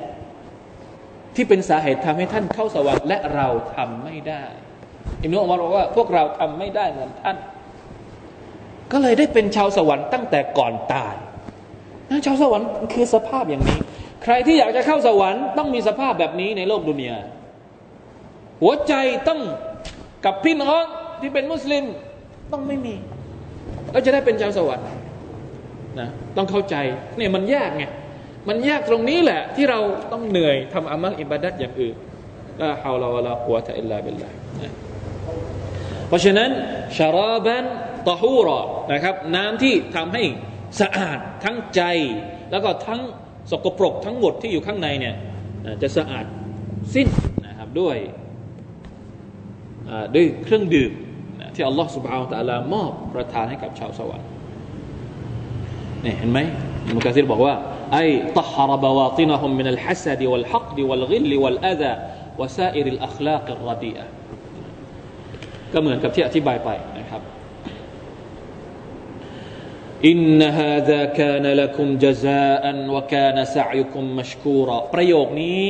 ที่เป็นสาเหตุทำให้ท่านเข้าสวรรค์และเราทำไม่ได้อิมนุอุมารบอกว่า พวกเราทำไม่ได้เหมือนท่าน ก็เลยได้เป็นชาวสวรรค์ตั้งแต่ก่อนตายนะชาวสวรรค์คือสภาพอย่างนี้ ใครที่อยากจะเข้าสวรรค์ต้องมีสภาพแบบนี้ในโลกดุนยาหัวใจต้อง กับพี่น้องที่เป็นมุสลิมต้องไม่มี แล้วจะได้เป็นชาวสวรรค์นะต้องเข้าใจเนี่ยมันยากไงมันยากตรงนี้แหละ ที่เราต้องเหนื่อยทำอามัลอิบาดัตอย่างอื่นลาฮาวลาวะลากุวะตะอิลลาบิลลาห์เพราะฉะนั้นชาราบันตะฮูรอนะครับ น้ำที่ทำให้สะอาดทั้งใจ แล้วก็ทั้งสกปรกทั้งหมดที่อยู่ข้างในเนี่ยจะสะอาดสิ้นนะครับด้วย ด้วยเครื่องดื่มที่อัลลอฮฺสุบฮาวตะลามอบประทานให้กับชาวสวรรค์นี่เห็นไหมมุกาซีรบอกว่าไอ้ตัฮรบวาตินะฮุมมินัลฮัสดีวัลฮักดีวัลกิลลวัลอาดะวะซาอิริลอัคลากิรรดีอะก็เหมือนกับที่อธิบายไปนะครับอินนฮาดะกานลักุมจซาอันวะกานซะยุทั้กูรประโยคนี้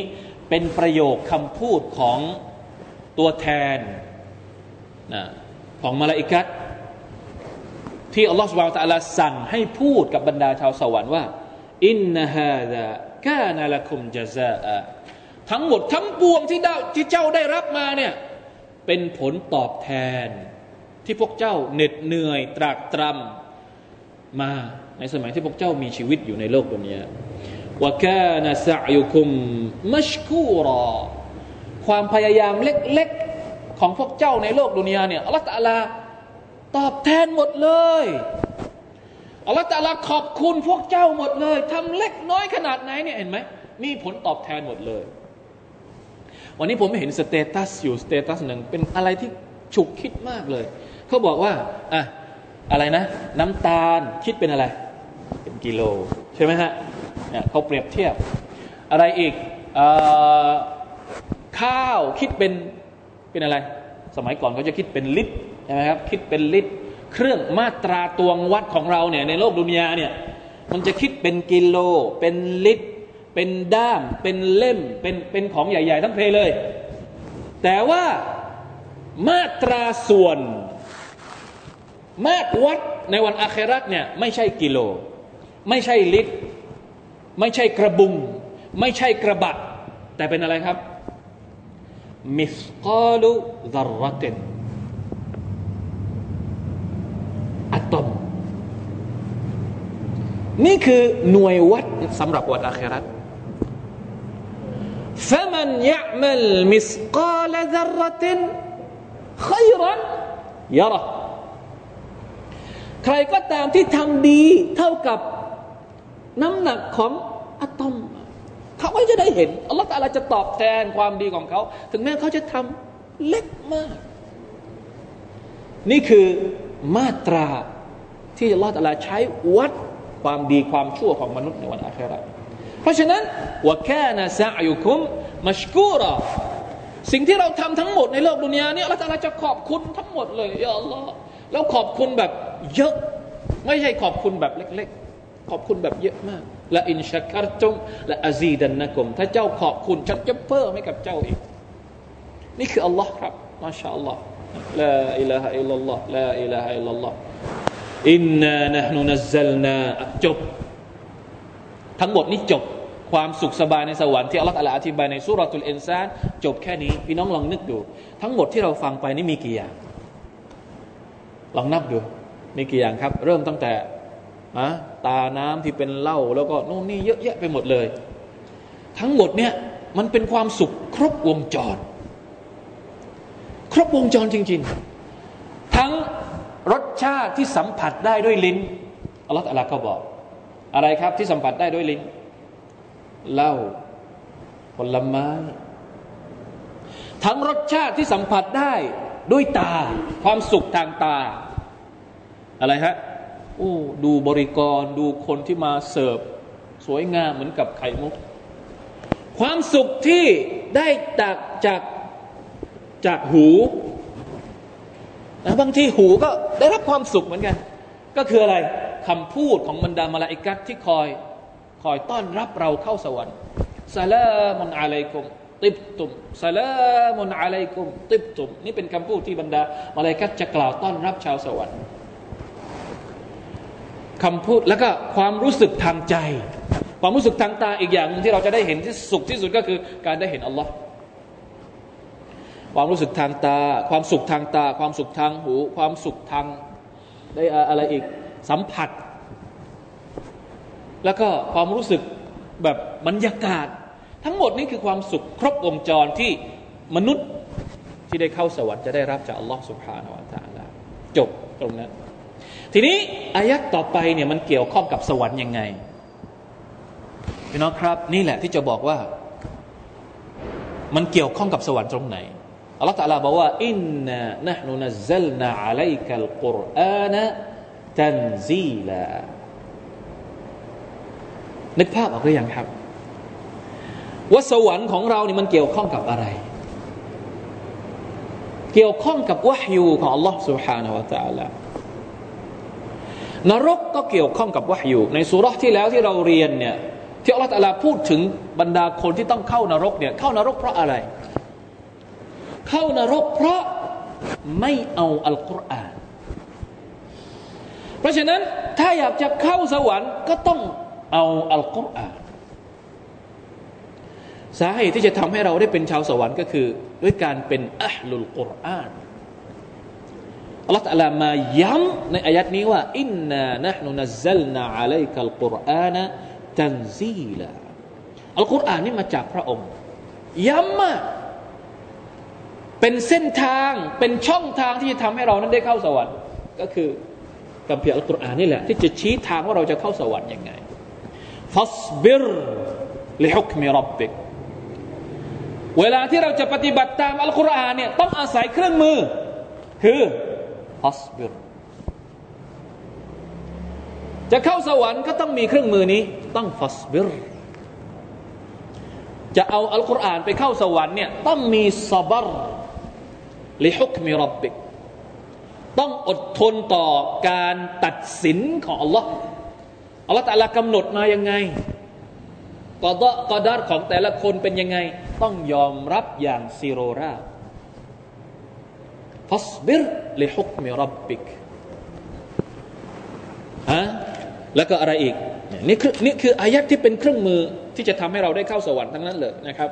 เป็นประโยคคำพูดของ ตัวแทนนะของมาลาอิกัตที่อัลลอฮฺสุบไบร์ตะลาสั่งให้พูดกับบรรดาชาวสวรรค์ว่า อินนาฮาซากานละคุมจซาอทั้งหมดทั้งปวงที่ได้ที่เจ้าได้รับมาเนี่ยเป็นผลตอบแทน ที่พวกเจ้าเหน็ดเหนื่อยตรากตรำมาในสมัยที่พวกเจ้ามีชีวิตอยู่ในโลกดุนยาوكان سعيكم مشكورا ความพยายามเล็กๆของพวกเจ้าในโลกดุนยาเนี่ยอัลลอฮฺตะลาตอบแทนหมดเลยอัลลอฮฺตะลาขอบคุณพวกเจ้าหมดเลยทำเล็กน้อยขนาดไหนเนี่ยเห็นไหมมีผลตอบแทนหมดเลย วันนี้ผมเห็น status อยู่ status หนึ่งเป็นอะไรที่ฉุกคิดมากเลย เขาบอกว่าอะอะไรนะ น้ำตาลคิดเป็นอะไร เป็นกิโล ใช่ไหมฮะเนี่ยเขาเปรียบเทียบ อะไรอีกอ ข้าวคิดเป็นเป็นอะไร สมัยก่อนเขาจะคิดเป็นลิตรใช่ไหมครับคิดเป็นลิตร เครื่องมาตราตวงวัดของเราเนี่ยในโลกดุนยาเนี่ยมันจะคิดเป็นกิโล เป็นลิตร เป็นด้าม เป็นเล่ม เป็นเป็นของใหญ่ ๆ ทั้งเพเลย แต่ว่ามาตราส่วน มาตรวัดในวันอาคราตเนี่ยไม่ใช่กิโล ไม่ใช่ลิตร ไม่ใช่กระบุง ไม่ใช่กระบะ แต่เป็นอะไรครับ มิสกาลุดารรตินอะตอมนี่คือหน่วยวัดสำหรับวันอาคราต فمن يعمل مثقال ذرة خيرا يره ใครก็ตามที่ทำดีเท่ากับน้ำหนักของอะตอม เขาก็จะได้เห็นอัลลอฮฺตาลาจะตอบแทนความดีของเขา ถึงแม้เขาจะทำเล็กมาก นี่คือมาตราที่อัลลอฮฺตาลาใช้วัดความดีความชั่วของมนุษย์ในวันอาคราเพราะฉะนั้นوكان سعيكم مشكوراสิ่งที่เราทำทั้งหมดในโลกดุนยานี้อัลลอฮฺตาลาจะขอบคุณทั้งหมดเลยيا اللهแล้วขอบคุณแบบเยอะ ไม่ใช่ขอบคุณแบบเล็ก ๆ ขอบคุณแบบเยอะมาก لئن شكرتم لأزيدنكمถ้าเจ้าขอบคุณฉันจะเพิ่มให้กับเจ้าอีก นี่คืออัลลอฮ์ครับما شاء الله لا إله إلا الله لا إله إلا اللهอินนานะฮนุนัซซัลนาจบ ทั้งหมดนี้จบความสุขสบายในสวรรค์ที่อัลลอฮฺอธิบายในสุรทูลอินซานจบแค่นี้พี่น้องลองนึกดู ทั้งหมดที่เราฟังไปนี่มีกี่อย่าง ลองนับดู มีกี่อย่างครับ เริ่มตั้งแต่ อะตาน้ำที่เป็นเหล้าแล้วก็นู่นนี่เยอะแยะไปหมดเลย ทั้งหมดเนี่ยมันเป็นความสุขครบวงจร ครบวงจรจริง ๆ ทั้งรสชาติที่สัมผัสได้ด้วยลิ้นอัลลอฮฺตะลาก็บอก อะไรครับที่สัมผัสได้ด้วยลิ้นเหล้าผลไม้ ทั้งรสชาติที่สัมผัสได้ด้วยตา ความสุขทางตา อะไรฮะ โอ้ดูบริกรดูคนที่มาเสิร์ฟ สวยงามเหมือนกับไข่มุก ความสุขที่ได้จากจากจากหูนะบางทีหูก็ได้รับความสุขเหมือนกัน ก็คืออะไรคำพูดของบรรดามาลาอิกัตที่คอยคอยต้อนรับเราเข้าสวรรค์ซาลามุนอะลัยกุมติบตุมซาลามุนอะลัยกุมติบตุมนี่เป็นคำพูดที่บรรดามาลาอิกัตจะกล่าวต้อนรับชาวสวรรค์ คำพูดแล้วก็ความรู้สึกทางใจ ความรู้สึกทางตาอีกอย่างที่เราจะได้เห็นที่สุขที่สุดก็คือการได้เห็นอัลลอฮ์ความรู้สึกทางตา ความสุขทางตา ความสุขทางหู ความสุขทางได้อะไรอีกสัมผัส แล้วก็ความรู้สึกแบบบรรยากาศ ทั้งหมดนี้คือความสุขครบวงจรที่มนุษย์ที่ได้เข้าสวรรค์จะได้รับจากอัลลอฮ์สุบฮานาวะตาลาจบตรงนั้น ทีนี้อายักต่อไปเนี่ยมันเกี่ยวข้องกับสวรรค์ยังไงพี่น้องครับ นี่แหละที่จะบอกว่า มันเกี่ยวข้องกับสวรรค์ตรงไหนอัลลอฮฺตะลาบอกว่าอินนานะนุนัซลนาอะลัยกัลกุรอานะตันซีลานึกภาพออกหรือยังครับ ว่าสวรรค์ของเรานี่มันเกี่ยวข้องกับอะไร เกี่ยวข้องกับวะฮยูของ Allah سبحانه และ تعالى นรกก็เกี่ยวข้องกับวะฮยูในสุรษที่แล้วที่เราเรียนเนี่ยที่อัลลอฮฺตะลาพูดถึงบรรดาคนที่ต้องเข้านรกเนี่ยเข้านรกเพราะอะไร เข้านรกเพราะไม่เอาอัลกุรอาน เพราะฉะนั้นถ้าอยากจะเข้าสวรรค์ก็ต้องเอาอัลกุรอานสาเหตุที่จะทำให้เราได้เป็นชาวสวรรค์ก็คือ ด้วยการเป็นอัลลุลกุรอาน อัลลอฮฺตะลามาย้ำในอายัดนี้ว่าอินนานะนุนัซลนาอะลัยกัลกุรอานะตันซีลาอัลกุรอานนี่มาจากพระองค์ ย้ำมากเป็นเส้นทางเป็นช่องทางที่จะทำให้เรานั้นได้เข้าสวรรค์ ก็คือกัมพีอัลกุรอานนี่แหละ ที่จะชี้ทางว่าเราจะเข้าสวรรค์ยังไงฟัสบิรลิฮุกมิรับบิกเวลาที่เราจะปฏิบัติตามอัลกุรอานเนี่ยต้องอาศัยเครื่องมือ คือ ฟัสบิรจะเข้าสวรรค์ก็ต้องมีเครื่องมือนี้ต้องฟัสบิรจะเอาอัลกุรอานไปเข้าสวรรค์เนี่ยต้องมีซาบรลิฮุกมิรับบิกต้องอดทนต่อการตัดสินของอัลลอฮ์อัลลอฮ์แต่ละกำหนดมายังไงกอดกอดารของแต่ละคนเป็นยังไง ต้องยอมรับอย่างซีโรรา ฟัสบิรลิฮุกมิรับบิกฮะแล้วก็อะไรอีกนี่คือนี่คืออายัดที่เป็นเครื่องมือที่จะทำให้เราได้เข้าสวรรค์ทั้งนั้นเลยนะครับ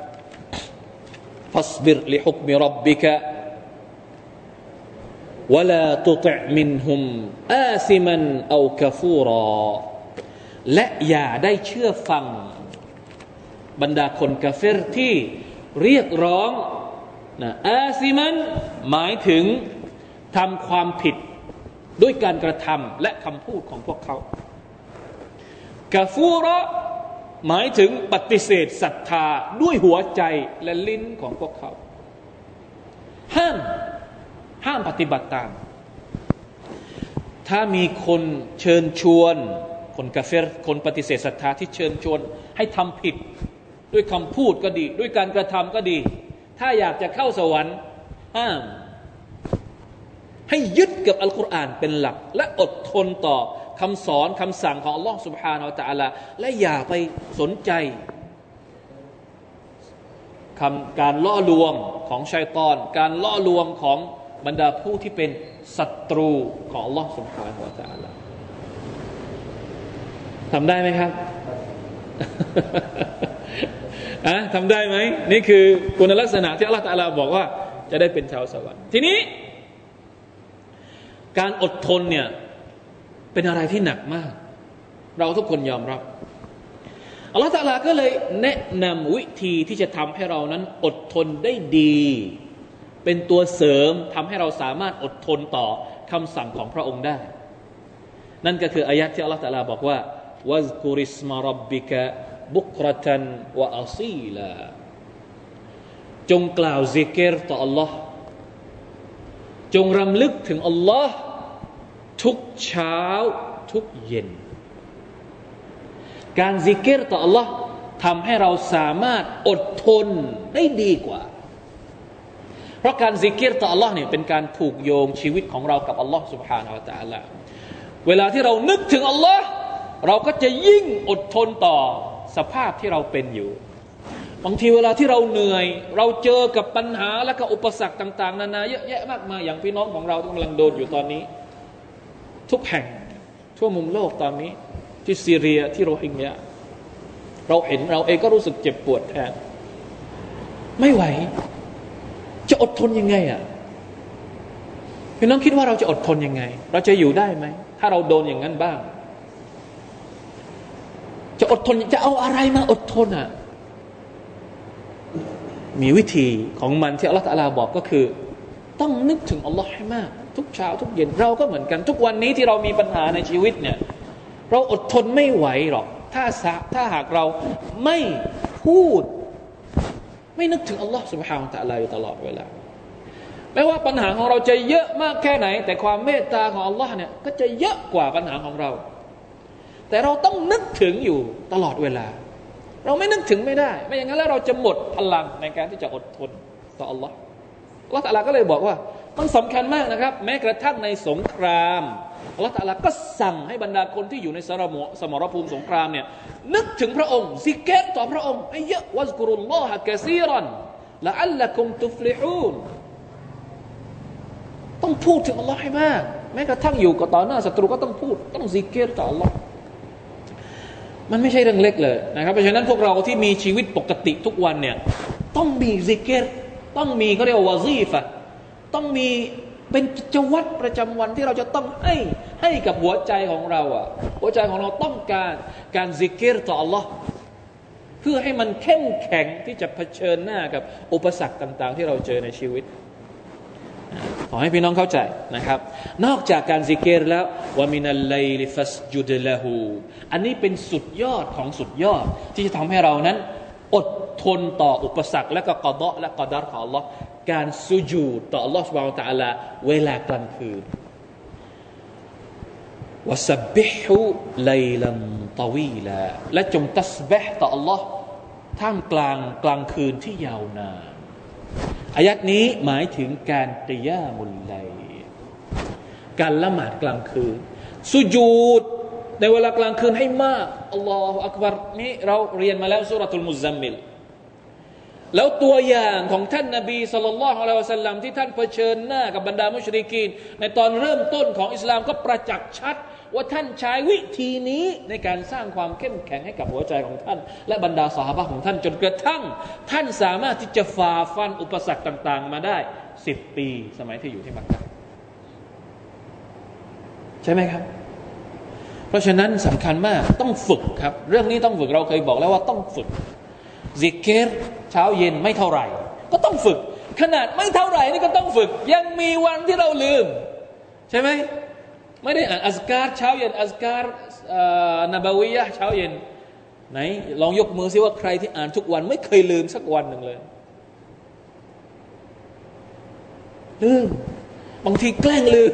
ฟัสบิรลิฮุกมิรับบิกะ ولا تطع منهم آثما أو كفورا และอย่าได้เชื่อฟัง บรรดาคนกาเฟรที่เรียกร้อง นะอาซิมันหมายถึงทำความผิดด้วยการกระทำและคำพูดของพวกเขากาฟูระหมายถึงปฏิเสธศรัทธาด้วยหัวใจและลิ้นของพวกเขา ห้ามห้ามปฏิบัติตาม ถ้ามีคนเชิญชวน คนกาเฟรคนปฏิเสธศรัทธาที่เชิญชวน ให้ทำผิด ด้วยคำพูดก็ดี ด้วยการกระทำก็ดี ถ้าอยากจะเข้าสวรรค์ ห้าม ให้ยึดกับอัลกุรอานเป็นหลัก และอดทนต่อคำสอนคำสั่งของอัลลอฮ์ سبحانه และ تعالى และอย่าไปสนใจคำการล่อลวงของชัยตอน การล่อลวงของบรรดาผู้ที่เป็นศัตรูของ Allah سبحانه และ تعالى ทำได้ไหมครับ อะทำได้ไหมนี่คือคุณลักษณะที่อัลลอฮฺตาลาบอกว่า จะได้เป็นชาวสวรรค์ทีนี้ การอดทนเนี่ยเป็นอะไรที่หนักมาก เราทุกคนยอมรับอัลลอฮฺตาลาก็เลยแนะนำวิธีที่จะทำให้เรานั้นอดทนได้ดี เป็นตัวเสริมทำให้เราสามารถอดทนต่อคำสั่งของพระองค์ได้ นั่นก็คืออายะที่อัลลอฮฺตะลาบอกว่าวัซกุริสมารบบิกะ บุกรตันวะอัซีลาจงกล่าวซิกเกตต่อ Allah จงรำลึกถึง Allah ทุกเช้าทุกเย็น การซิกเกตต่อ Allah ทำให้เราสามารถอดทนได้ดีกว่า เพราะการซิกเกตต่อ Allah เนี่ยเป็นการผูกโยงชีวิตของเรากับ Allah سبحانه และ تعالى เวลาที่เรานึกถึง Allah เราก็จะยิ่งอดทนต่อ สภาพที่เราเป็นอยู่ บางทีเวลาที่เราเหนื่อย เราเจอกับปัญหาและก็อุปสรรคต่าง ๆ นานาเยอะแยะมากมายอย่างพี่น้องของเราที่กำลังโดนอยู่ตอนนี้ ทุกแห่งทั่วมุมโลกตอนนี้ ที่ซีเรียที่โรฮิงญาเราเห็นเราเองก็รู้สึกเจ็บปวดแทนไม่ไหว จะอดทนยังไงอะพี่น้องคิดว่าเราจะอดทนยังไง เราจะอยู่ได้ไหม ถ้าเราโดนอย่างนั้นบ้าง จะอดทนจะเอาอะไรมาอดทนอะมีวิธีของมันที่อัลลอฮฺตะลาบอกก็คือ ต้องนึกถึงอัลลอฮ์ให้มาก ทุกเช้าทุกเย็นเราก็เหมือนกัน ทุกวันนี้ที่เรามีปัญหาในชีวิตเนี่ย เราอดทนไม่ไหวหรอก ถ้าถ้าหากเราไม่พูด ไม่นึกถึงอัลลอฮ์สุบฮานตะลาอยู่ตลอดเวลาไม่ว่าปัญหาของเราจะเยอะมากแค่ไหน แต่ความเมตตาของอัลลอฮ์เนี่ยก็จะเยอะกว่าปัญหาของเรา แต่เราต้องนึกถึงอยู่ตลอดเวลา เราไม่นึกถึงไม่ได้ ไม่อย่างนั้นแล้วเราจะหมดพลังในการที่จะอดทนต่ออัลลอฮ์อัลลอฮ์ตะลาก็เลยบอกว่ามันสำคัญมากนะครับ แม้กระทั่งในสงครามอัลลอฮ์ตะลาก็สั่งให้บรรดาคนที่อยู่ในสรมสมรภูมิสงครามเนี่ยนึกถึงพระองค์ซิกเกตต่อพระองค์ให้เยอะวัซกุรุลลอฮะกะซีรันละอัลละคุมตุฟลิฮูนต้องพูดถึงอัลลอฮ์ให้มาก แม้กระทั่งอยู่กับต่อหน้าศัตรูก็ต้องพูด ต้องซิกิรต่ออัลลอฮ์ มันไม่ใช่เรื่องเล็กเลยนะครับ เพราะฉะนั้นพวกเราที่มีชีวิตปกติทุกวันเนี่ยต้องมีซิกิรต้องมีเขาเรียกว่าوظيفةต้องมีเป็นกิจวัตรประจำวันที่เราจะต้องให้ให้กับหัวใจของเราอะหัวใจของเราต้องการการซิกเกตต่อ Allah เพื่อให้มันเข้มแข็งที่จะเผชิญหน้ากับอุปสรรคต่าง ๆ ที่เราเจอในชีวิต ขอให้พี่น้องเข้าใจนะครับ นอกจากการสิเกตแล้ววามินัลไลลิฟัสยูเดละหูอันนี้เป็นสุดยอดของสุดยอด ที่จะทำให้เรานั้น อดทนต่ออุปสรรคและก็กอดะและกอดารของ Allah การสุญูต่อ Allah สุบานตะลาเวลากลางคืนวสับบิฮุไลลันตวีลาและจงตัสบะต่อ Allah ท่ามกลางกลางคืนที่ยาวนาน อายะฮ์นี้หมายถึงการقيام الليلการละหมาดกลางคืน สุญูดในเวลากลางคืนให้มากالله أكبرนี้เราเรียนมาแล้วسورة المزمل แล้วตัวอย่างของท่านนาบีصلى الله عليه وسلمที่ท่านเผชิญหน้ากับบรรดาمشركين ในตอนเริ่มต้นของอิสลามก็ประจักษ์ชัด ว่าท่านใช้วิธีนี้ในการสร้างความเข้มแข็งให้กับหัวใจของท่าน และบรรดาสหาบะของท่านจนกระทั่ง ท่านสามารถที่จะฝ่าฟันอุปสรรคต่าง ๆ มาได้สิบปีสมัยที่อยู่ที่มักกะใช่ไหมครับ เพราะฉะนั้นสำคัญมากต้องฝึกครับ เรื่องนี้ต้องฝึกเราเคยบอกแล้วว่าต้องฝึก ซิกเกตเช้าเย็นไม่เท่าไหร่ ก็ต้องฝึก ขนาดไม่เท่าไหร่นี่ก็ต้องฝึก ยังมีวันที่เราลืม ใช่ไหมไม่ได้อ่านอัสการเช้าเย็นอัสการนบาวิยะเช้าเย็นไหนลองยกมือซิว่าใครที่อ่านทุกวันไม่เคยลืมสักวันหนึ่งเลย ลืม บางทีแกล้งลืม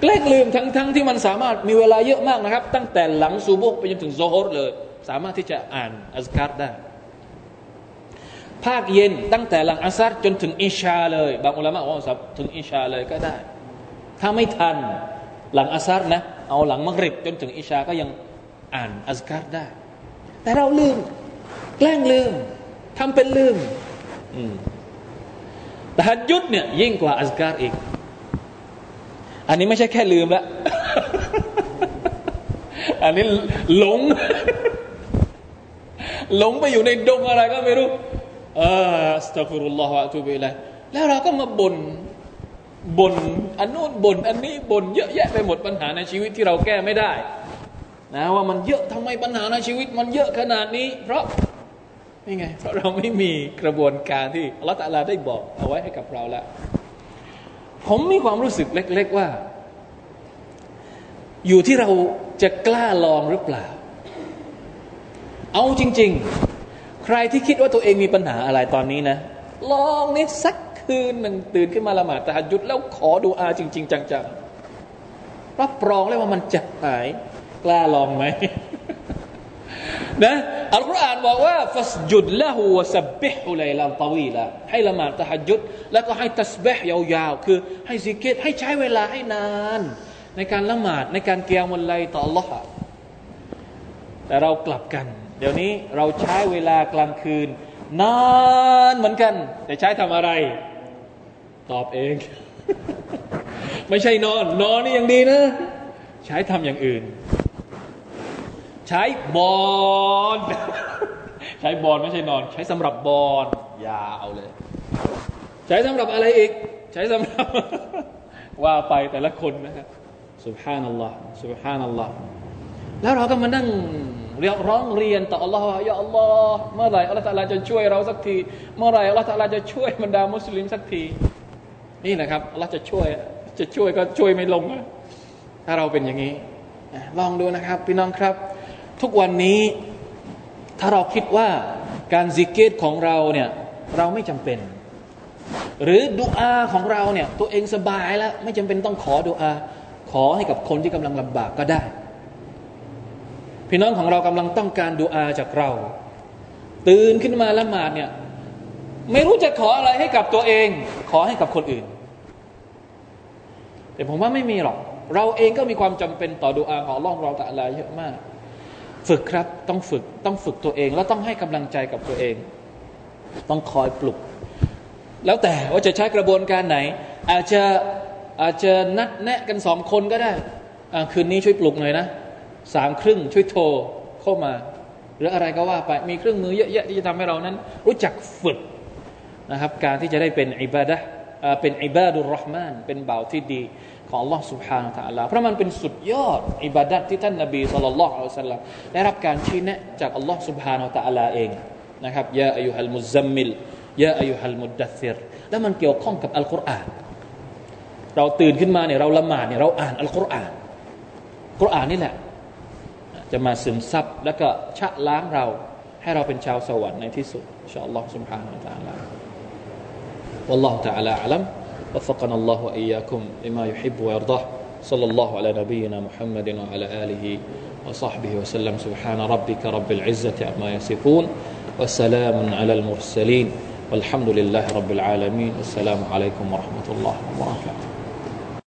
แกล้งลืมทั้งทั้งที่มันสามารถมีเวลาเยอะมากนะครับ ตั้งแต่หลังซูบุกไปจนถึงโซฮอรเลย สามารถที่จะอ่านอัสการได้ ภาคเย็นตั้งแต่หลังอัสซัดจนถึงอิชาเลย บางอุลามะว่าถึงอิชาเลยก็ได้ ถ้าไม่ทันหลังอัสารนะ เอาหลังมักริบจนถึงอิชาก็ยังอ่านอัสการได้ แต่เราลืม แกล้งลืมทำเป็นลืมแต่ฮัดยุดเนี่ยยิ่งกว่าอัสการอีก อันนี้ไม่ใช่แค่ลืมละอันนี้หลง หลงไปอยู่ในดงอะไรก็ไม่รู้อัสตัฟุรุลลอฮฺอะตุบิลัยแล้วเราก็มาบ่นบนอันนู้นบนอันนี้บนเยอะแยะไปหมดปัญหาในชีวิตที่เราแก้ไม่ได้นะว่ามันเยอะทำไมปัญหาในชีวิต มันเยอะขนาดนี้ เพราะนี่ไง เพราะเราไม่มีกระบวนการที่อัลลอฮฺตลาได้บอกเอาไว้ให้กับเราแล้ว ผมมีความรู้สึกเล็ก ๆว่า อยู่ที่เราจะกล้าลองหรือเปล่า เอาจริง ๆ ใครที่คิดว่าตัวเองมีปัญหาอะไรตอนนี้นะ ลองนิดสักคืนหนึ่งตื่นขึ้นมาละหมาดตะฮัดยุดแล้วขอดูอาจริง ๆ จังๆรับรองเลยว่ามันจะหายกล้าลองไหมนะอัลกุรอานบอกว่าฟัสจุดละหูวสับบิฮุไลลาตวีละให้ละหมาดตะฮัจุดแล้วก็ให้ตัสบิฮยาวๆ คือให้สิกเกตให้ใช้เวลาให้นาน ในการละหมาดในการเกียรมุลไลต่อ Allah แต่เรากลับกัน เดี๋ยวนี้เราใช้เวลากลางคืน นานเหมือนกัน แต่ใช้ทำอะไร ตอบเอง ไม่ใช่นอน นอนนี่ยังดีนะ ใช้ทำอย่างอื่น ใช้บอลใช้บอลไม่ใช่นอน ใช้สำหรับบอลยาวเลย ใช้สำหรับอะไรอีก ใช้สำหรับ ว่าไปแต่ละคนนะครับสุบฮานัลลอฮ์สุบฮานัลลอฮ์แล้วเราก็มานั่ง เรียกร้องเรียนต่ออัลลอฮ์ยาอัลลอฮ์เมื่อไหร่อัลลอฮ์จะช่วยเราสักที เมื่อไหร่อัลลอฮ์จะช่วยบรรดามุสลิมสักที นี่นะครับอัลลอฮ์จะช่วย จะช่วยก็ช่วยไม่ลง ถ้าเราเป็นอย่างนี้ ลองดูนะครับพี่น้องครับ ทุกวันนี้ถ้าเราคิดว่าการซิกเกตของเราเนี่ยเราไม่จำเป็น หรือดุอาของเราเนี่ยตัวเองสบายแล้วไม่จำเป็นต้องขอดุอา ขอให้กับคนที่กำลังลำบากก็ได้ พี่น้องของเรากำลังต้องการดุอาจากเรา ตื่นขึ้นมาละหมาดเนี่ยไม่รู้จะขออะไรให้กับตัวเอง ขอให้กับคนอื่น แต่ผมว่าไม่มีหรอก เราเองก็มีความจำเป็นต่อดุอาของล่องเราแต่อะไรเยอะมาก ฝึกครับต้องฝึกต้องฝึกตัวเอง แล้วต้องให้กำลังใจกับตัวเอง ต้องคอยปลุก แล้วแต่ว่าจะใช้กระบวนการไหน อาจจะอาจจะนัดแนะกันสองคนก็ได้คืนนี้ช่วยปลุกหน่อยนะ สามครึ่งช่วยโทรเข้ามา หรืออะไรก็ว่าไปมีเครื่องมือเยอะแยะที่จะทำให้เรานั้น รู้จักฝึกนะครับ การที่จะได้เป็นอิบาดะเป็นอิบาดุลรอห์มานเป็นบ่าวที่ดีของ Allah سبحانه และ تعالى เพราะมันเป็นสุดยอดอิบาดัตที่ท่านนบีสุลต่านละอัลสลัมได้รับการชี้แนะจาก Allah سبحانه และ تعالى เองนะครับยาอายุฮัลมุซัมมิลยาอายุฮัลมุดดัซิรแล้วมันเกี่ยวข้องกับอัลกุรอานเราตื่นขึ้นมาเนี่ยเราละหมาดเนี่ยเราอ่านอัลกุรอานกุรอานนี่แหละ จะมาซึมซับแล้วก็ชะล้างเราให้เราเป็นชาวสวรรค์ในที่สุดอินชาอัลลอฮ์ سبحانه และ تعالى والله تعالى أعلم وفقنا الله وإياكم لما يحب ويرضاه صلى الله على نبينا محمد وعلى آله وصحبه وسلم سبحان ربك رب العزة عما يصفون وسلام على المرسلين والحمد لله رب العالمين والسلام عليكم ورحمة الله وبركاته